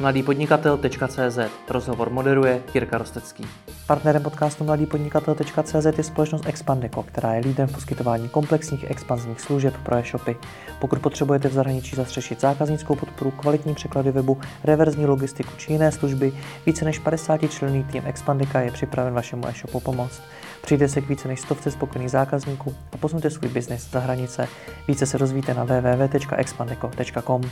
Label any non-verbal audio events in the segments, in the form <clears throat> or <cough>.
mladýpodnikatel.cz Rozhovor moderuje Jirka Rostecký. Partnerem podcastu mladýpodnikatel.cz je společnost Expandeco, která je lídrem v poskytování komplexních expanzních služeb pro e-shopy. Pokud potřebujete v zahraničí zastřešit zákaznickou podporu, kvalitní překlady webu, reverzní logistiku či jiné služby, více než 50 členný tým Expandika je připraven vašemu e-shopu pomoct. Přijde se k více než stovce spokojených zákazníků a posuňte svůj biznis za hranice. Více se rozvíte na www.expandeco.com.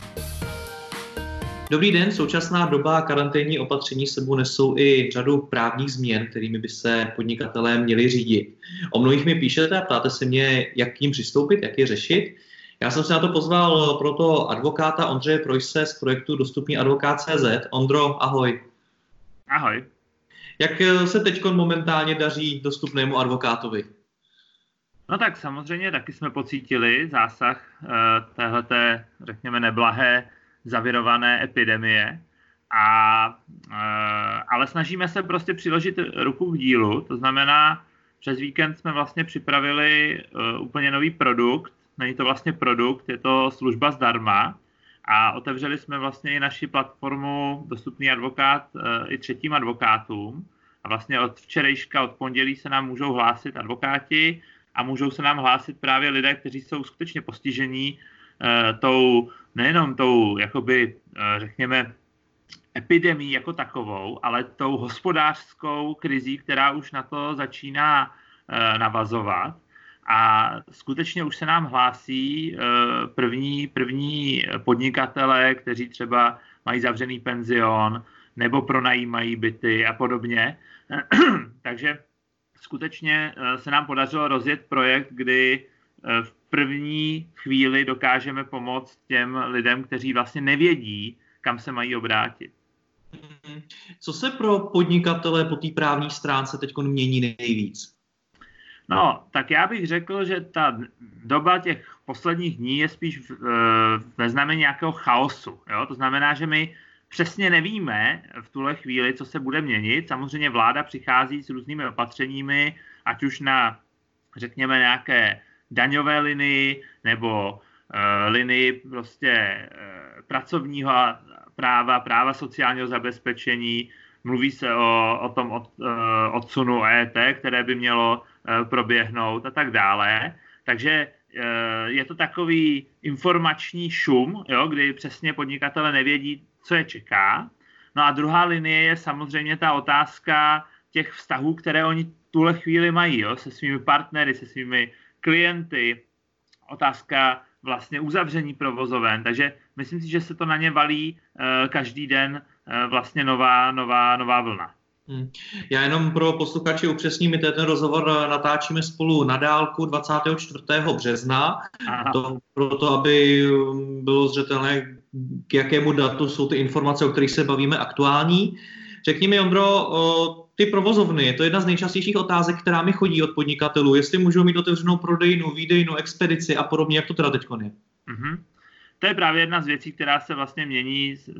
Dobrý den, současná doba karanténní opatření sebou nesou i řadu právních změn, kterými by se podnikatelé měli řídit. O mnohých mi píšete a ptáte se mě, jak k ním přistoupit, jak je řešit. Já jsem se na to pozval proto advokáta Ondřeje Projse z projektu Dostupný advokát.cz. Ondro, ahoj. Ahoj. Jak se teď momentálně daří dostupnému advokátovi? No tak samozřejmě taky jsme pocítili zásah uh, téhleté, řekněme, neblahé zavirované epidemie. A, e, ale snažíme se prostě přiložit ruku k dílu, to znamená, přes víkend jsme vlastně připravili e, úplně nový produkt, není to vlastně produkt, je to služba zdarma. A otevřeli jsme vlastně i naši platformu Dostupný advokát e, i třetím advokátům. A vlastně od včerejška, od pondělí se nám můžou hlásit advokáti a můžou se nám hlásit právě lidé, kteří jsou skutečně postižení tou nejenom tou, jakoby, eh, řekněme, epidemí jako takovou, ale tou hospodářskou krizí, která už na to začíná eh, navazovat. A skutečně už se nám hlásí eh, první, první podnikatele, kteří třeba mají zavřený penzion nebo pronajímají byty a podobně. <clears throat> Takže skutečně se nám podařilo rozjet projekt, kdy v první chvíli dokážeme pomoct těm lidem, kteří vlastně nevědí, kam se mají obrátit. Co se pro podnikatele po té právní stránce teď mění nejvíc? No, tak já bych řekl, že ta doba těch posledních dní je spíš ve znamení nějakého chaosu. Jo? To znamená, že my přesně nevíme v tuhle chvíli, co se bude měnit. Samozřejmě vláda přichází s různými opatřeními, ať už na, řekněme, nějaké daňové linii nebo uh, linii prostě uh, pracovního práva, práva sociálního zabezpečení. Mluví se o, o tom od, uh, odsunu ET, které by mělo proběhnout a tak dále. Takže je to takový informační šum, jo, kdy přesně podnikatele nevědí, co je čeká. No a druhá linie je samozřejmě ta otázka těch vztahů, které oni tuhle chvíli mají jo, se svými partnery, se svými klienty, otázka vlastně uzavření provozoven, takže myslím si, že se to na ně valí uh, každý den uh, vlastně nová, nová, nová vlna. Hmm. Já jenom pro posluchače upřesním, my ten rozhovor natáčíme spolu na dálku 24. března, Aha. to proto, aby um, bylo zřetelné, k jakému datu jsou ty informace, o kterých se bavíme, aktuální. Řekni mi, Ondro, ty provozovny, je to jedna z nejčastějších otázek, která mi chodí od podnikatelů, jestli můžou mít otevřenou prodejnu, výdejnu, expedici a podobně, jak to teda teď je. Mm-hmm. To je právě jedna z věcí, která se vlastně mění uh,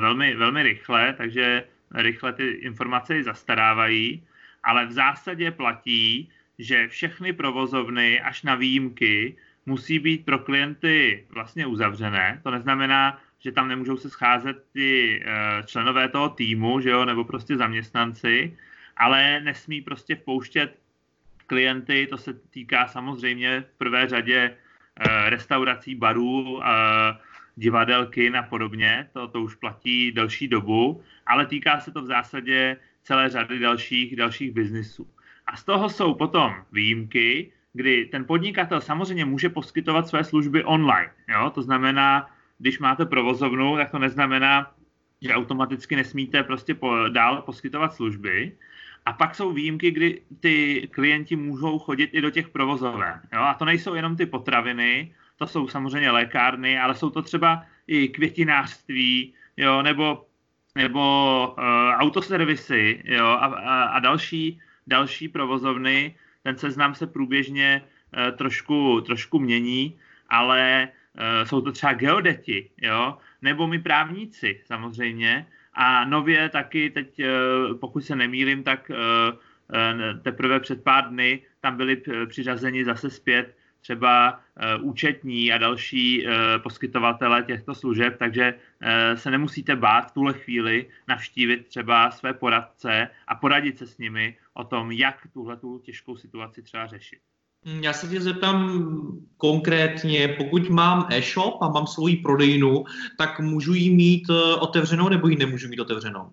velmi, velmi rychle, takže rychle ty informace zastarávají, ale v zásadě platí, že všechny provozovny až na výjimky musí být pro klienty vlastně uzavřené. To neznamená, že tam nemůžou se scházet ty uh, členové toho týmu, že jo, nebo prostě zaměstnanci, ale nesmí prostě vpouštět klienty, to se týká samozřejmě v prvé řadě uh, restaurací, barů, uh, divadel, kin a podobně, to, to už platí delší dobu, ale týká se to v zásadě celé řady dalších, dalších biznisů. A z toho jsou potom výjimky, kdy ten podnikatel samozřejmě může poskytovat své služby online. Jo? To znamená, když máte provozovnu, tak to neznamená, že automaticky nesmíte prostě po, dál poskytovat služby. A pak jsou výjimky, kdy ty klienti můžou chodit i do těch provozoven. Jo? A to nejsou jenom ty potraviny, to jsou samozřejmě lékárny, ale jsou to třeba i květinářství, jo? nebo, nebo uh, autoservisy jo? A, a, a další, další provozovny. Ten seznam se průběžně uh, trošku, trošku mění, ale jsou to třeba geodeti, jo, nebo my právníci samozřejmě. A nově taky teď, eh, pokud se nemýlim, tak eh, teprve před pár dny tam byli přiřazeni zase zpět třeba účetní a další poskytovatele těchto služeb, takže se nemusíte bát v tuhle chvíli navštívit třeba své poradce a poradit se s nimi o tom, jak tuhle těžkou situaci třeba řešit. Hm, já se tě zeptám konkrétně, pokud mám e-shop a mám svoji prodejnu, tak můžu ji mít eh, otevřenou nebo ji nemůžu mít otevřenou?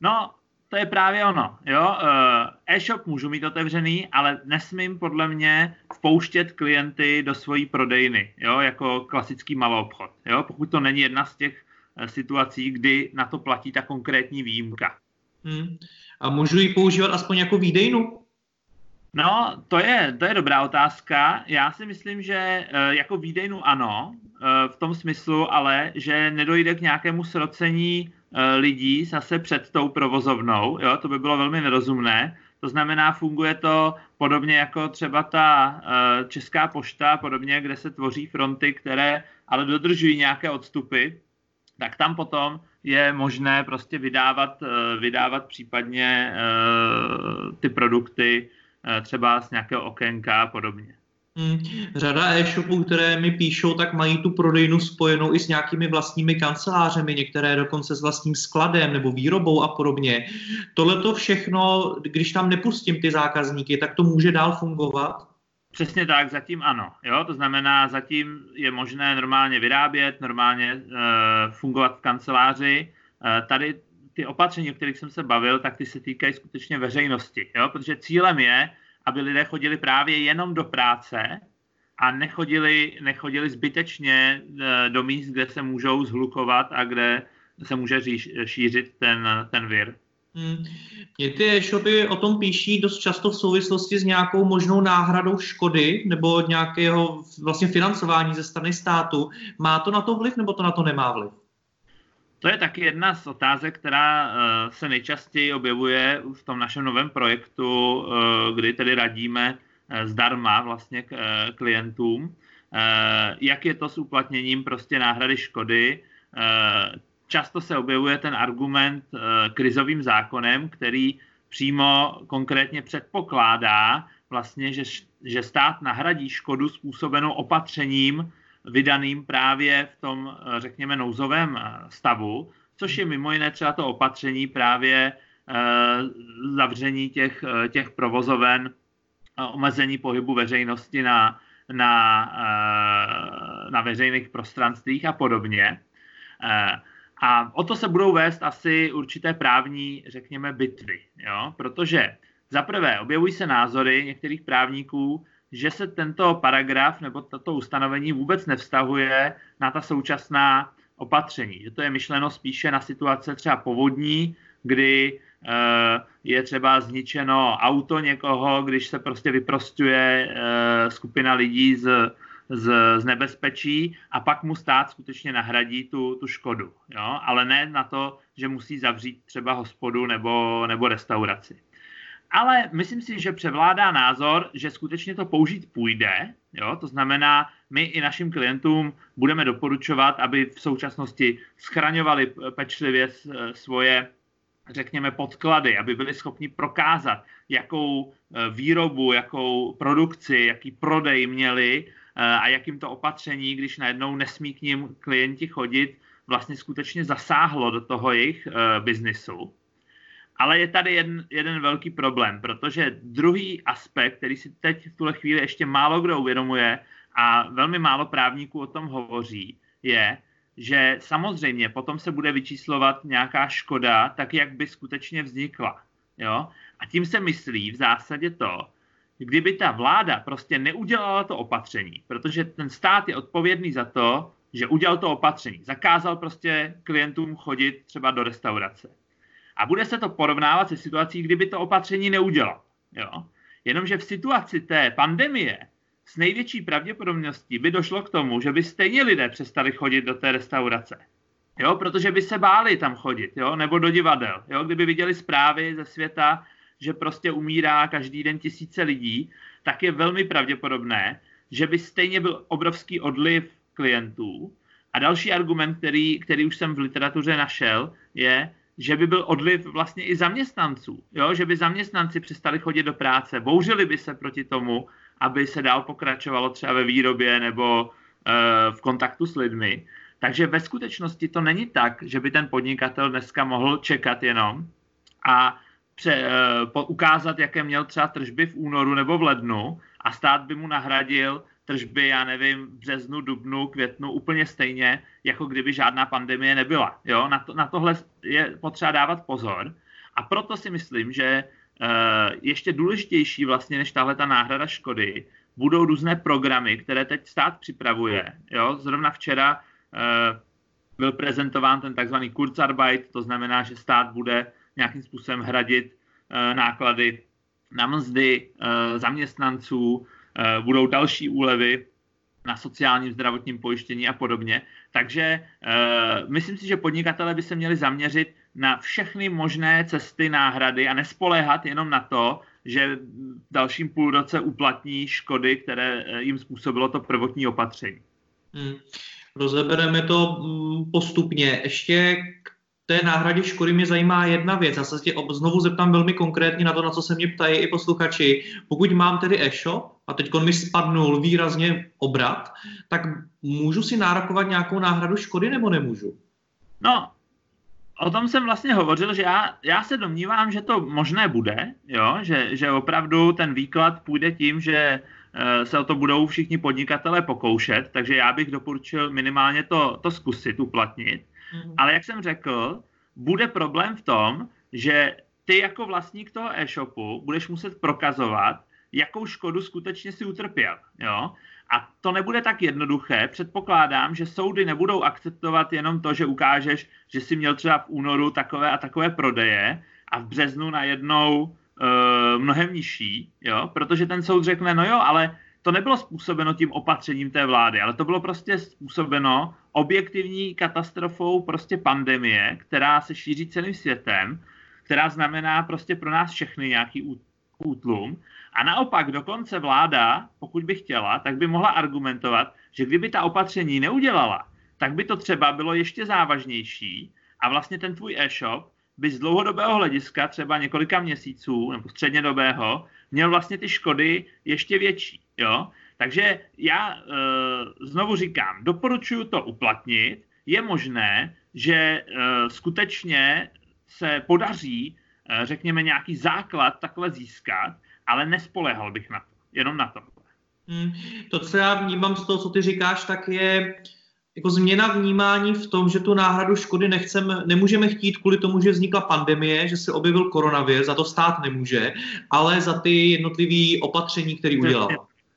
No, to je právě ono. Jo? Eh, e-shop můžu mít otevřený, ale nesmím podle mě vpouštět klienty do svojí prodejny, jo? jako klasický maloobchod. Jo? Pokud to není jedna z těch eh, situací, kdy na to platí ta konkrétní výjimka. Hmm. A můžu ji používat aspoň jako výdejnu? No, to je, to je dobrá otázka. Já si myslím, že eh, jako výdejnu ano, eh, v tom smyslu ale, že nedojde k nějakému srocení eh, lidí zase před tou provozovnou, jo, to by bylo velmi nerozumné. To znamená, funguje to podobně jako třeba ta Česká pošta, podobně, kde se tvoří fronty, které ale dodržují nějaké odstupy, tak tam potom je možné prostě vydávat, vydávat případně ty produkty třeba z nějakého okénka a podobně. Hmm. Řada e-shopů, které mi píšou, tak mají tu prodejnu spojenou i s nějakými vlastními kancelářemi, některé dokonce s vlastním skladem nebo výrobou a podobně. Tohle to všechno, když tam nepustím ty zákazníky, tak to může dál fungovat? Přesně tak, zatím ano. Jo? To znamená, zatím je možné normálně vyrábět, normálně e, fungovat v kanceláři. E, tady ty opatření, o kterých jsem se bavil, tak ty se týkají skutečně veřejnosti, jo? protože cílem je, aby lidé chodili právě jenom do práce a nechodili, nechodili zbytečně eh, do míst, kde se můžou zhlukovat a kde se může šířit ten, ten vir. Hmm. Ty e-shopy o tom píší dost často v souvislosti s nějakou možnou náhradou škody nebo nějakého vlastně financování ze strany státu. Má to na to vliv nebo to na to nemá vliv? To je taky jedna z otázek, která eh, se nejčastěji objevuje v tom našem novém projektu, eh, kdy tedy radíme eh, zdarma vlastně klientům, jak je to s uplatněním prostě náhrady škody. Často se objevuje ten argument krizovým zákonem, který přímo konkrétně předpokládá vlastně, že, že stát nahradí škodu způsobenou opatřením, vydaným právě v tom, eh, řekněme, nouzovém eh, stavu, což je mimo jiné třeba to opatření právě eh, zavření těch, těch provozoven, omezení pohybu veřejnosti na, na, na veřejných prostranstvích a podobně. A o to se budou vést asi určité právní, řekněme, bitvy, jo? protože za prvé objevují se názory některých právníků, že se tento paragraf nebo toto ustanovení vůbec nevztahuje na ta současná opatření. Že to je myšleno spíše na situace třeba povodní, kdy eh, je třeba zničeno auto někoho, když se prostě vyprostuje eh, skupina lidí z, z, z nebezpečí a pak mu stát skutečně nahradí tu, tu škodu. Jo? Ale ne na to, že musí zavřít třeba hospodu nebo, nebo restauraci ale myslím si, že převládá názor, že skutečně to použít půjde. Jo? To znamená, my i našim klientům budeme doporučovat, aby v současnosti schraňovali pečlivě svoje řekněme, podklady, aby byli schopni prokázat, jakou e, výrobu, jakou produkci, jaký prodej měli e, a jakým to opatření, když najednou nesmí k ním klienti chodit, vlastně skutečně zasáhlo do toho jejich biznisu. Ale je tady jeden, jeden velký problém, protože druhý aspekt, který si teď v tuhle chvíli ještě málo kdo uvědomuje a velmi málo právníků o tom hovoří, je, že samozřejmě potom se bude vyčíslovat nějaká škoda, tak jak by skutečně vznikla. Jo? A tím se myslí v zásadě to, kdyby ta vláda prostě neudělala to opatření, protože ten stát je odpovědný za to, že udělal to opatření, zakázal prostě klientům chodit třeba do restaurace a bude se to porovnávat se situací, kdyby to opatření neudělal. Jo? Jenomže v situaci té pandemie s největší pravděpodobností by došlo k tomu, že by stejně lidé přestali chodit do té restaurace. Jo, protože by se báli tam chodit, jo, nebo do divadel. Jo, kdyby viděli zprávy ze světa, že prostě umírá každý den tisíce lidí, tak je velmi pravděpodobné, že by stejně byl obrovský odliv klientů. A další argument, který, který už jsem v literatuře našel, je, že by byl odliv vlastně i zaměstnanců, jo? že by zaměstnanci přestali chodit do práce, bouřili by se proti tomu aby se dál pokračovalo třeba ve výrobě nebo v kontaktu s lidmi. Takže ve skutečnosti to není tak, že by ten podnikatel dneska mohl čekat jenom a pře, po, ukázat, jaké měl třeba tržby v únoru nebo v lednu a stát by mu nahradil tržby, já nevím, březnu, dubnu, květnu úplně stejně, jako kdyby žádná pandemie nebyla. Jo? Na, to, na tohle je potřeba dávat pozor. A proto si myslím, že uh, ještě důležitější vlastně než tahle ta náhrada škody budou různé programy, které teď stát připravuje. Jo? Zrovna včera uh, byl prezentován ten takzvaný Kurzarbeit, to znamená, že stát bude nějakým způsobem hradit uh, náklady na mzdy zaměstnanců, budou další úlevy na sociálním zdravotním pojištění a podobně. Takže uh, myslím si, že podnikatele by se měli zaměřit na všechny možné cesty náhrady a nespoléhat jenom na to, že v dalším půlroce uplatní škody, které eh, jim způsobilo to prvotní opatření. Hmm. Rozebereme to mm, postupně. Ještě k té náhradě škody mě zajímá jedna věc. Já se tě znovu zeptám velmi konkrétně na to, na co se mě ptají i posluchači. Pokud mám tedy e-shop a teď mi spadnul výrazně obrat, tak můžu si nárokovat nějakou náhradu škody nebo nemůžu? No, o tom jsem vlastně hovořil, že já, já se domnívám, že to možné bude, jo? Že, že opravdu ten výklad půjde tím, že eh, se o to budou všichni podnikatelé pokoušet, takže já bych doporučil minimálně to, to zkusit uplatnit. Mm-hmm. Ale jak jsem řekl, bude problém v tom, že ty jako vlastník toho e-shopu budeš muset prokazovat, jakou škodu skutečně si utrpěl. Jo? A to nebude tak jednoduché. Předpokládám, že soudy nebudou akceptovat jenom to, že ukážeš, že si měl třeba v únoru takové a takové prodeje a v březnu najednou e, mnohem nižší, jo? protože ten soud řekne, no jo, ale to nebylo způsobeno tím opatřením té vlády, ale to bylo prostě způsobeno objektivní katastrofou prostě pandemie, která se šíří celým světem, která znamená prostě pro nás všechny nějaký útlum. A naopak dokonce vláda, pokud by chtěla, tak by mohla argumentovat, že kdyby ta opatření neudělala, tak by to třeba bylo ještě závažnější a vlastně ten tvůj e-shop by z dlouhodobého hlediska, třeba několika měsíců nebo střednědobého, měl vlastně ty škody ještě větší. Jo? Takže já e, znovu říkám, doporučuji to uplatnit. Je možné, že e, skutečně se podaří, řekněme, nějaký základ takhle získat, ale nespolehal bych na to, jenom na to. Hmm, to, co já vnímám z toho, co ty říkáš, tak je jako změna vnímání v tom, že tu náhradu škody nechceme, nemůžeme chtít kvůli tomu, že vznikla pandemie, že se objevil koronavir, za to stát nemůže, ale za ty jednotlivé opatření, které udělal.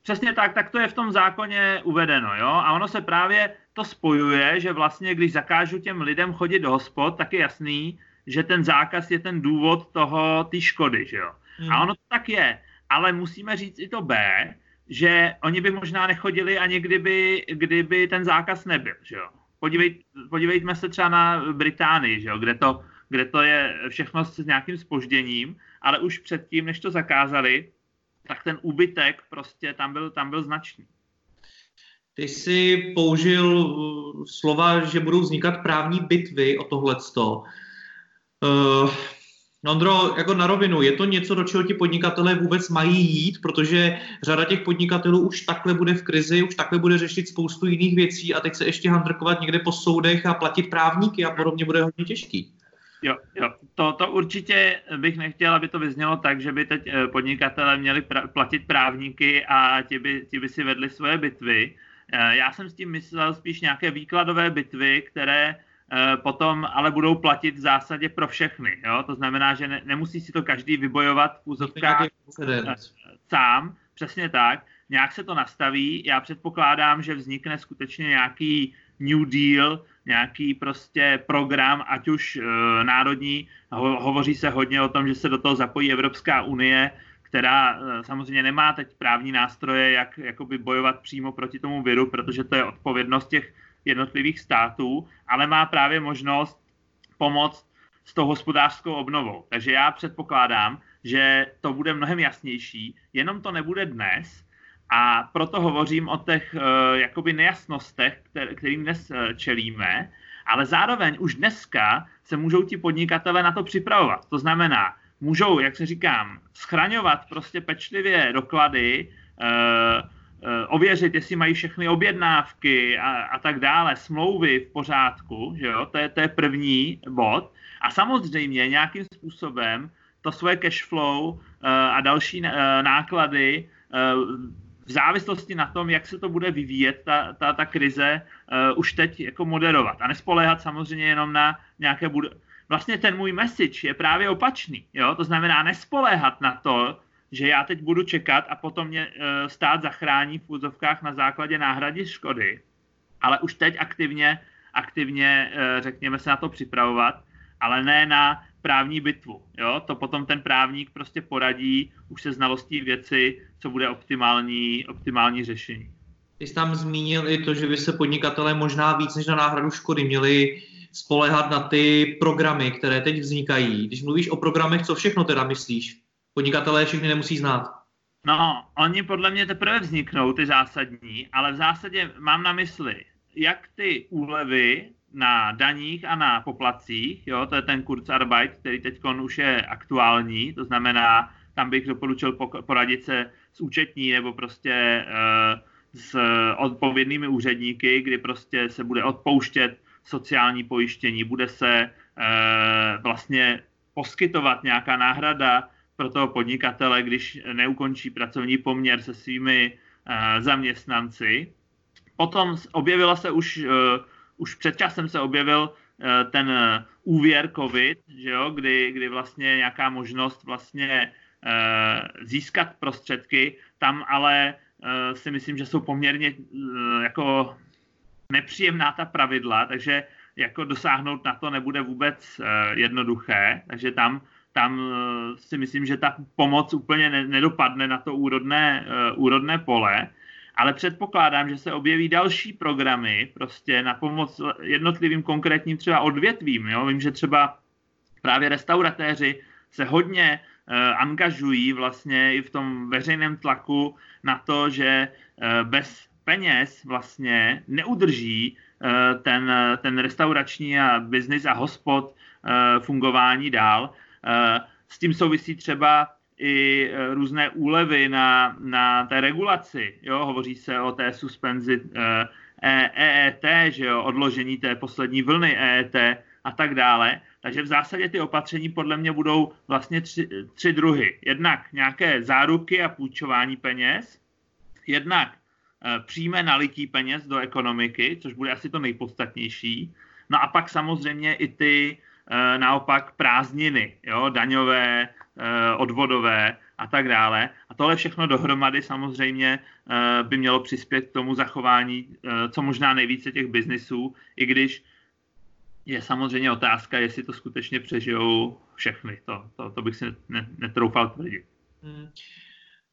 Přesně tak, tak to je v tom zákoně uvedeno, jo? A ono se právě to spojuje, že vlastně, když zakážu těm lidem chodit do hospod, tak je jasný, že ten zákaz je ten důvod toho, ty škody, že jo? Hmm. A ono to tak je, ale musíme říct i to B, že oni by možná nechodili ani kdyby, kdyby ten zákaz nebyl, že jo? Podívej, podívejme se třeba na Británii, že jo? Kde, to, kde to je všechno s nějakým spožděním, ale už předtím, než to zakázali, tak ten úbytek prostě tam byl, tam byl značný. Ty jsi použil uh, slova, že budou vznikat právní bitvy o tohleto. Uh, Ondro, jako na rovinu, je to něco, do čeho ti podnikatelé vůbec mají jít, protože řada těch podnikatelů už takhle bude v krizi, už takhle bude řešit spoustu jiných věcí a teď se ještě handrkovat někde po soudech a platit právníky a podobně bude hodně těžký. Jo, jo. To, to určitě bych nechtěl, aby to vyznělo tak, že by teď eh, podnikatele měli pra- platit právníky a ti by, ti by si vedli svoje bitvy. Eh, já jsem s tím myslel spíš nějaké výkladové bitvy, které potom ale budou platit v zásadě pro všechny. Jo? To znamená, že ne, nemusí si to každý vybojovat v úzovkách sám, přesně tak. Nějak se to nastaví. Já předpokládám, že vznikne skutečně nějaký New Deal, nějaký prostě program, ať už e, národní, ho, hovoří se hodně o tom, že se do toho zapojí Evropská unie, která e, samozřejmě nemá teď právní nástroje, jak jakoby bojovat přímo proti tomu viru, protože to je odpovědnost těch jednotlivých států, ale má právě možnost pomoct s tou hospodářskou obnovou. Takže já předpokládám, že to bude mnohem jasnější, jenom to nebude dnes, a proto hovořím o těch uh, jakoby nejasnostech, kter- kterým dnes uh, čelíme, ale zároveň už dneska se můžou ti podnikatele na to připravovat. To znamená, můžou, jak se říkám, schraňovat prostě pečlivě doklady, ověřit, jestli mají všechny objednávky a, a tak dále, smlouvy v pořádku, že jo? To, je, to je první bod. A samozřejmě nějakým způsobem to svoje cash flow a další náklady v závislosti na tom, jak se to bude vyvíjet, ta, ta, ta krize, uh, už teď jako moderovat. A nespoléhat samozřejmě jenom na nějaké... Bud- vlastně ten můj message je právě opačný. Jo? To znamená nespoléhat na to, že já teď budu čekat a potom mě uh, stát zachrání v úzovkách na základě náhrady škody. Ale už teď aktivně, aktivně uh, řekněme se na to připravovat, ale ne na právní bitvu. Jo? To potom ten právník prostě poradí už se znalostí věci, co bude optimální, optimální řešení. Ty jsi tam zmínil i to, že by se podnikatelé možná víc než na náhradu škody měli spolehat na ty programy, které teď vznikají. Když mluvíš o programech, co všechno teda myslíš? Podnikatelé všechny nemusí znát. No, oni podle mě teprve vzniknou, ty zásadní, ale v zásadě mám na mysli, jak ty úlevy na daních a na poplacích, jo, to je ten Kurzarbeit, který teď už je aktuální, to znamená, tam bych doporučil poradit se s účetní nebo prostě uh, s odpovědnými úředníky, kdy prostě se bude odpouštět sociální pojištění, bude se uh, vlastně poskytovat nějaká náhrada pro toho podnikatele, když neukončí pracovní poměr se svými uh, zaměstnanci. Potom objevila se už uh, už před časem se objevil eh, ten eh, úvěr COVID, že jo, kdy, kdy vlastně nějaká možnost vlastně eh, získat prostředky, tam ale si myslím, že jsou poměrně jako nepříjemná ta pravidla, takže jako dosáhnout na to nebude vůbec jednoduché, takže tam, tam si myslím, že ta pomoc úplně nedopadne na to úrodné, úrodné pole ale předpokládám, že se objeví další programy prostě na pomoc jednotlivým konkrétním třeba odvětvím. Jo? Vím, že třeba právě restauratéři se hodně uh, angažují vlastně i v tom veřejném tlaku na to, že bez peněz vlastně neudrží ten, ten restaurační a biznis a hospod fungování dál. Uh, s tím souvisí třeba i e, různé úlevy na, na té regulaci. Jo? Hovoří se o té suspenzi EET, e že jo? odložení té poslední vlny EET a tak dále. Takže v zásadě ty opatření podle mě budou vlastně tři, tři druhy. Jednak nějaké záruky a půjčování peněz, jednak přímé nalití peněz do ekonomiky, což bude asi to nejpodstatnější. No a pak samozřejmě i ty naopak prázdniny, jo, daňové, Eh, odvodové a tak dále. A tohle všechno dohromady samozřejmě eh, by mělo přispět k tomu zachování eh, co možná nejvíce těch biznisů, i když je samozřejmě otázka, jestli to skutečně přežijou všechny. To, to, to bych si netroufal tvrdit. Hmm.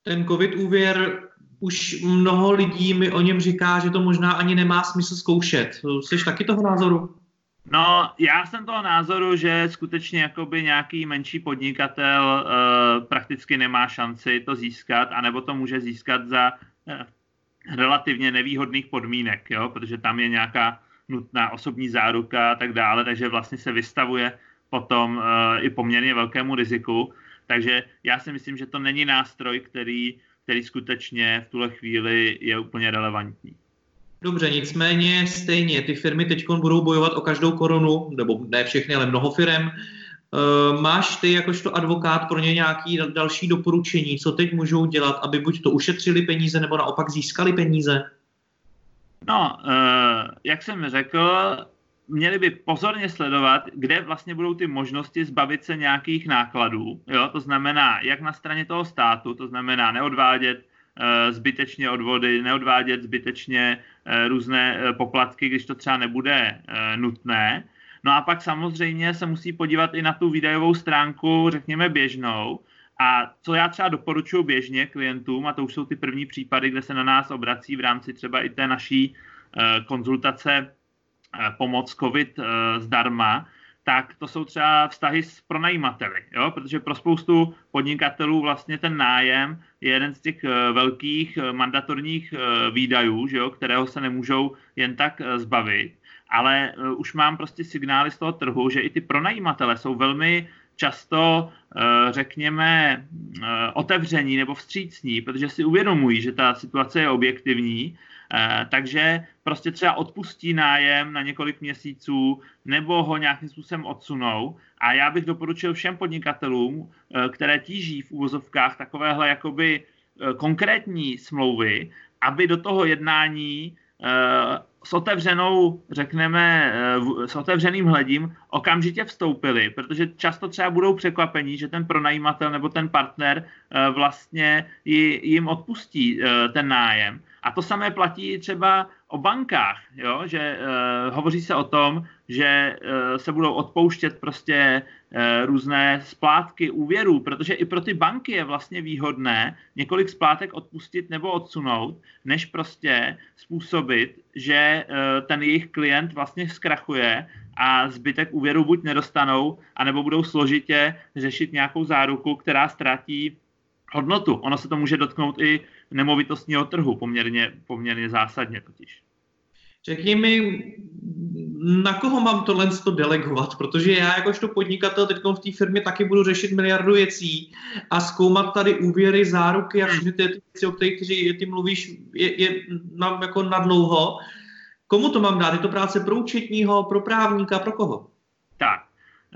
Ten covid úvěr, už mnoho lidí mi o něm říká, že to možná ani nemá smysl zkoušet. Jsi taky toho názoru? No, já jsem toho názoru, že skutečně jakoby nějaký menší podnikatel uh, prakticky nemá šanci to získat, anebo to může získat za uh, relativně nevýhodných podmínek, jo? protože tam je nějaká nutná osobní záruka a tak dále, takže vlastně se vystavuje potom uh, i poměrně velkému riziku. Takže já si myslím, že to není nástroj, který, který skutečně v tuhle chvíli je úplně relevantní. Dobře, nicméně stejně ty firmy teď budou bojovat o každou korunu, nebo ne všechny, ale mnoho firm. E, máš ty jakožto advokát pro ně nějaký další doporučení, co teď můžou dělat, aby buď to ušetřili peníze, nebo naopak získali peníze? No, e, jak jsem řekl, měli by pozorně sledovat, kde vlastně budou ty možnosti zbavit se nějakých nákladů. Jo? To znamená, jak na straně toho státu, to znamená neodvádět Eh, zbytečně odvody, neodvádět zbytečně eh, různé eh, poplatky, když to třeba nebude nutné. No a pak samozřejmě se musí podívat i na tu výdajovou stránku, řekněme běžnou. A co já třeba doporučuji běžně klientům, a to už jsou ty první případy, kde se na nás obrací v rámci třeba i té naší konzultace pomoc COVID zdarma, tak to jsou třeba vztahy s pronajímateli, jo? protože pro spoustu podnikatelů vlastně ten nájem je jeden z těch eh, velkých eh, mandatorních eh, výdajů, že jo? kterého se nemůžou jen tak zbavit, ale už mám prostě signály z toho trhu, že i ty pronajímatele jsou velmi často, řekněme, otevření nebo vstřícní, protože si uvědomují, že ta situace je objektivní takže prostě třeba odpustí nájem na několik měsíců nebo ho nějakým způsobem odsunou. A já bych doporučil všem podnikatelům, eh, které tíží v úvozovkách takovéhle jakoby eh, konkrétní smlouvy, aby do toho jednání s otevřenou, řekneme, s otevřeným hledím okamžitě vstoupili, protože často třeba budou překvapení, že ten pronajímatel nebo ten partner vlastně jim odpustí ten nájem. A to samé platí třeba o bankách, jo? že uh, hovoří se o tom, že uh, se budou odpouštět prostě uh, různé splátky úvěrů, protože i pro ty banky je vlastně výhodné několik splátek odpustit nebo odsunout, než prostě způsobit, že uh, ten jejich klient vlastně zkrachuje a zbytek úvěru buď nedostanou, anebo budou složitě řešit nějakou záruku, která ztratí hodnotu. Ono se to může dotknout i nemovitostního trhu poměrně, poměrně zásadně totiž. Řekni mi, na koho mám tohle to delegovat, protože já jakožto podnikatel teď v té firmě taky budu řešit miliardu věcí a zkoumat tady úvěry, záruky a všechny ty věci, o kterých ty, ty mluvíš, je, je mám jako nadlouho. Komu to mám dát? Je to práce pro účetního, pro právníka, pro koho?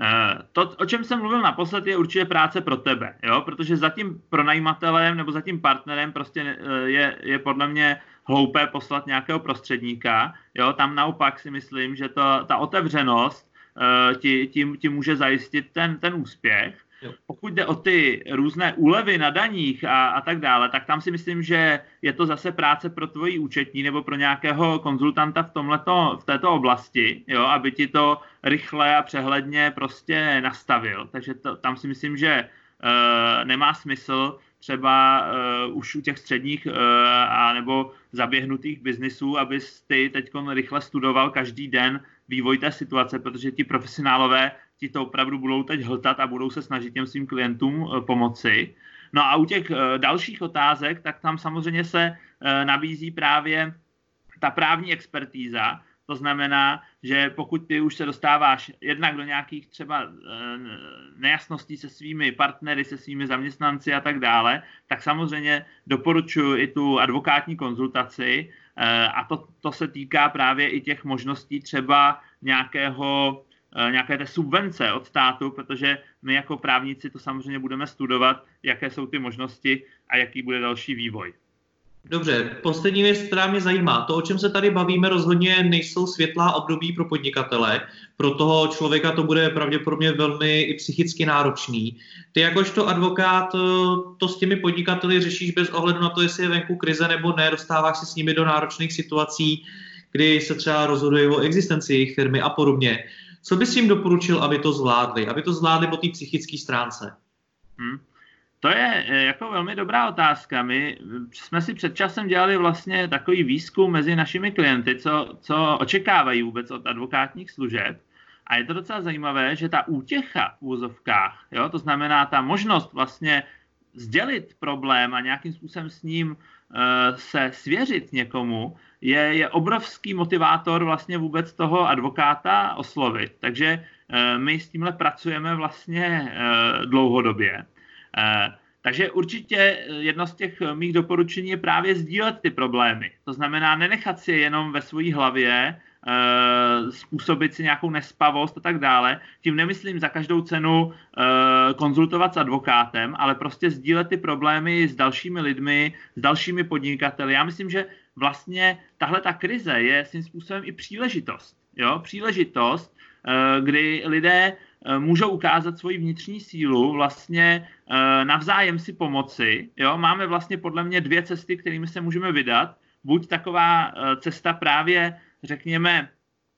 Eh, to, o čem jsem mluvil naposled, je určitě práce pro tebe, jo? protože za tím pronajímatelem nebo za tím partnerem prostě eh, je, je podle mě hloupé poslat nějakého prostředníka. Jo? Tam naopak si myslím, že to, ta otevřenost uh, ti, ti, ti může zajistit ten, ten úspěch. Pokud jde o ty různé úlevy na daních a, a tak dále, tak tam si myslím, že je to zase práce pro tvoji účetní nebo pro nějakého konzultanta v, tomhleto, v této oblasti, jo, aby ti to rychle a přehledně prostě nastavil. Takže to, tam si myslím, že uh, nemá smysl třeba uh, už u těch středních uh, a nebo zaběhnutých biznisů, abys ty teď rychle studoval každý den vývoj té situace, protože ti profesionálové ti to opravdu budou teď hltat a budou se snažit těm svým klientům eh, pomoci. No a u těch eh, dalších otázek, tak tam samozřejmě se eh, nabízí právě ta právní expertíza, to znamená, že pokud ty už se dostáváš jednak do nějakých třeba nejasností se svými partnery, se svými zaměstnanci a tak dále, tak samozřejmě doporučuji i tu advokátní konzultaci a to, to se týká právě i těch možností třeba nějakého nějaké té subvence od státu, protože my jako právníci to samozřejmě budeme studovat, jaké jsou ty možnosti a jaký bude další vývoj. Dobře, poslední věc, která mě zajímá. To, o čem se tady bavíme, rozhodně nejsou světlá období pro podnikatele. Pro toho člověka to bude pravděpodobně velmi i psychicky náročný. Ty jakožto advokát eh, to s těmi podnikateli řešíš bez ohledu na to, jestli je venku krize nebo ne, dostáváš se s nimi do náročných situací, kdy se třeba rozhoduje o existenci jejich firmy a podobně. Co bys jim doporučil, aby to zvládli? Aby to zvládli po té psychické stránce? Hmm. To je eh, jako velmi dobrá otázka. My jsme si před časem dělali vlastně takový výzkum mezi našimi klienty, co, co očekávají vůbec od advokátních služeb. A je to docela zajímavé, že ta útěcha v úzovkách, jo, to znamená ta možnost vlastně sdělit problém a nějakým způsobem s ním uh, se svěřit někomu, je, je obrovský motivátor vlastně vůbec toho advokáta oslovit. Takže uh, my s tímhle pracujeme vlastně uh, dlouhodobě. Uh, takže určitě jedno z těch mých doporučení je právě sdílet ty problémy. To znamená nenechat si je jenom ve své hlavě, Eh, způsobit si nějakou nespavost a tak dále. Tím nemyslím za každou cenu eh, konzultovat s advokátem, ale prostě sdílet ty problémy s dalšími lidmi, s dalšími podnikateli. Já myslím, že vlastně tahle ta krize je svým způsobem i příležitost. Jo? Příležitost, eh, kdy lidé můžou ukázat svoji vnitřní sílu, vlastně navzájem si pomoci. Jo? Máme vlastně podle mě dvě cesty, kterými se můžeme vydat. Buď taková cesta právě řekněme,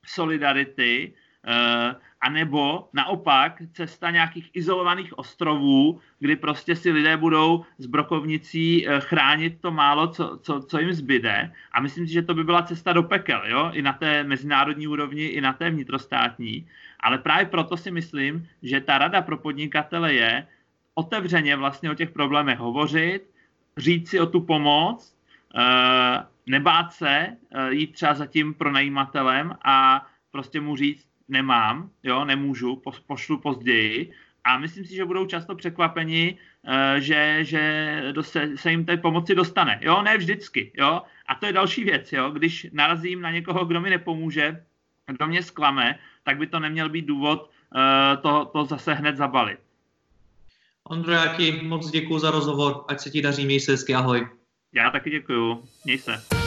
solidarity, eh, anebo naopak cesta nějakých izolovaných ostrovů, kdy prostě si lidé budou s brokovnicí eh, chránit to málo, co, co, co jim zbyde. A myslím si, že to by byla cesta do pekel, jo? i na té mezinárodní úrovni, i na té vnitrostátní. Ale právě proto si myslím, že ta rada pro podnikatele je otevřeně vlastně o těch problémech hovořit, říct si o tu pomoc, eh, nebát se eh, jít třeba za tím pronajímatelem a prostě mu říct, nemám, jo, nemůžu, pošlu později a myslím si, že budou často překvapeni, eh, že, že se, se jim té pomoci dostane. Jo, ne vždycky, jo. A to je další věc, jo. Když narazím na někoho, kdo mi nepomůže, kdo mě sklame, tak by to neměl být důvod uh, to, to zase hned zabalit. Ondro, já ti moc děkuji za rozhovor, ať se ti daří, měj se hezky, ahoj. Já taky děkuju, měj se.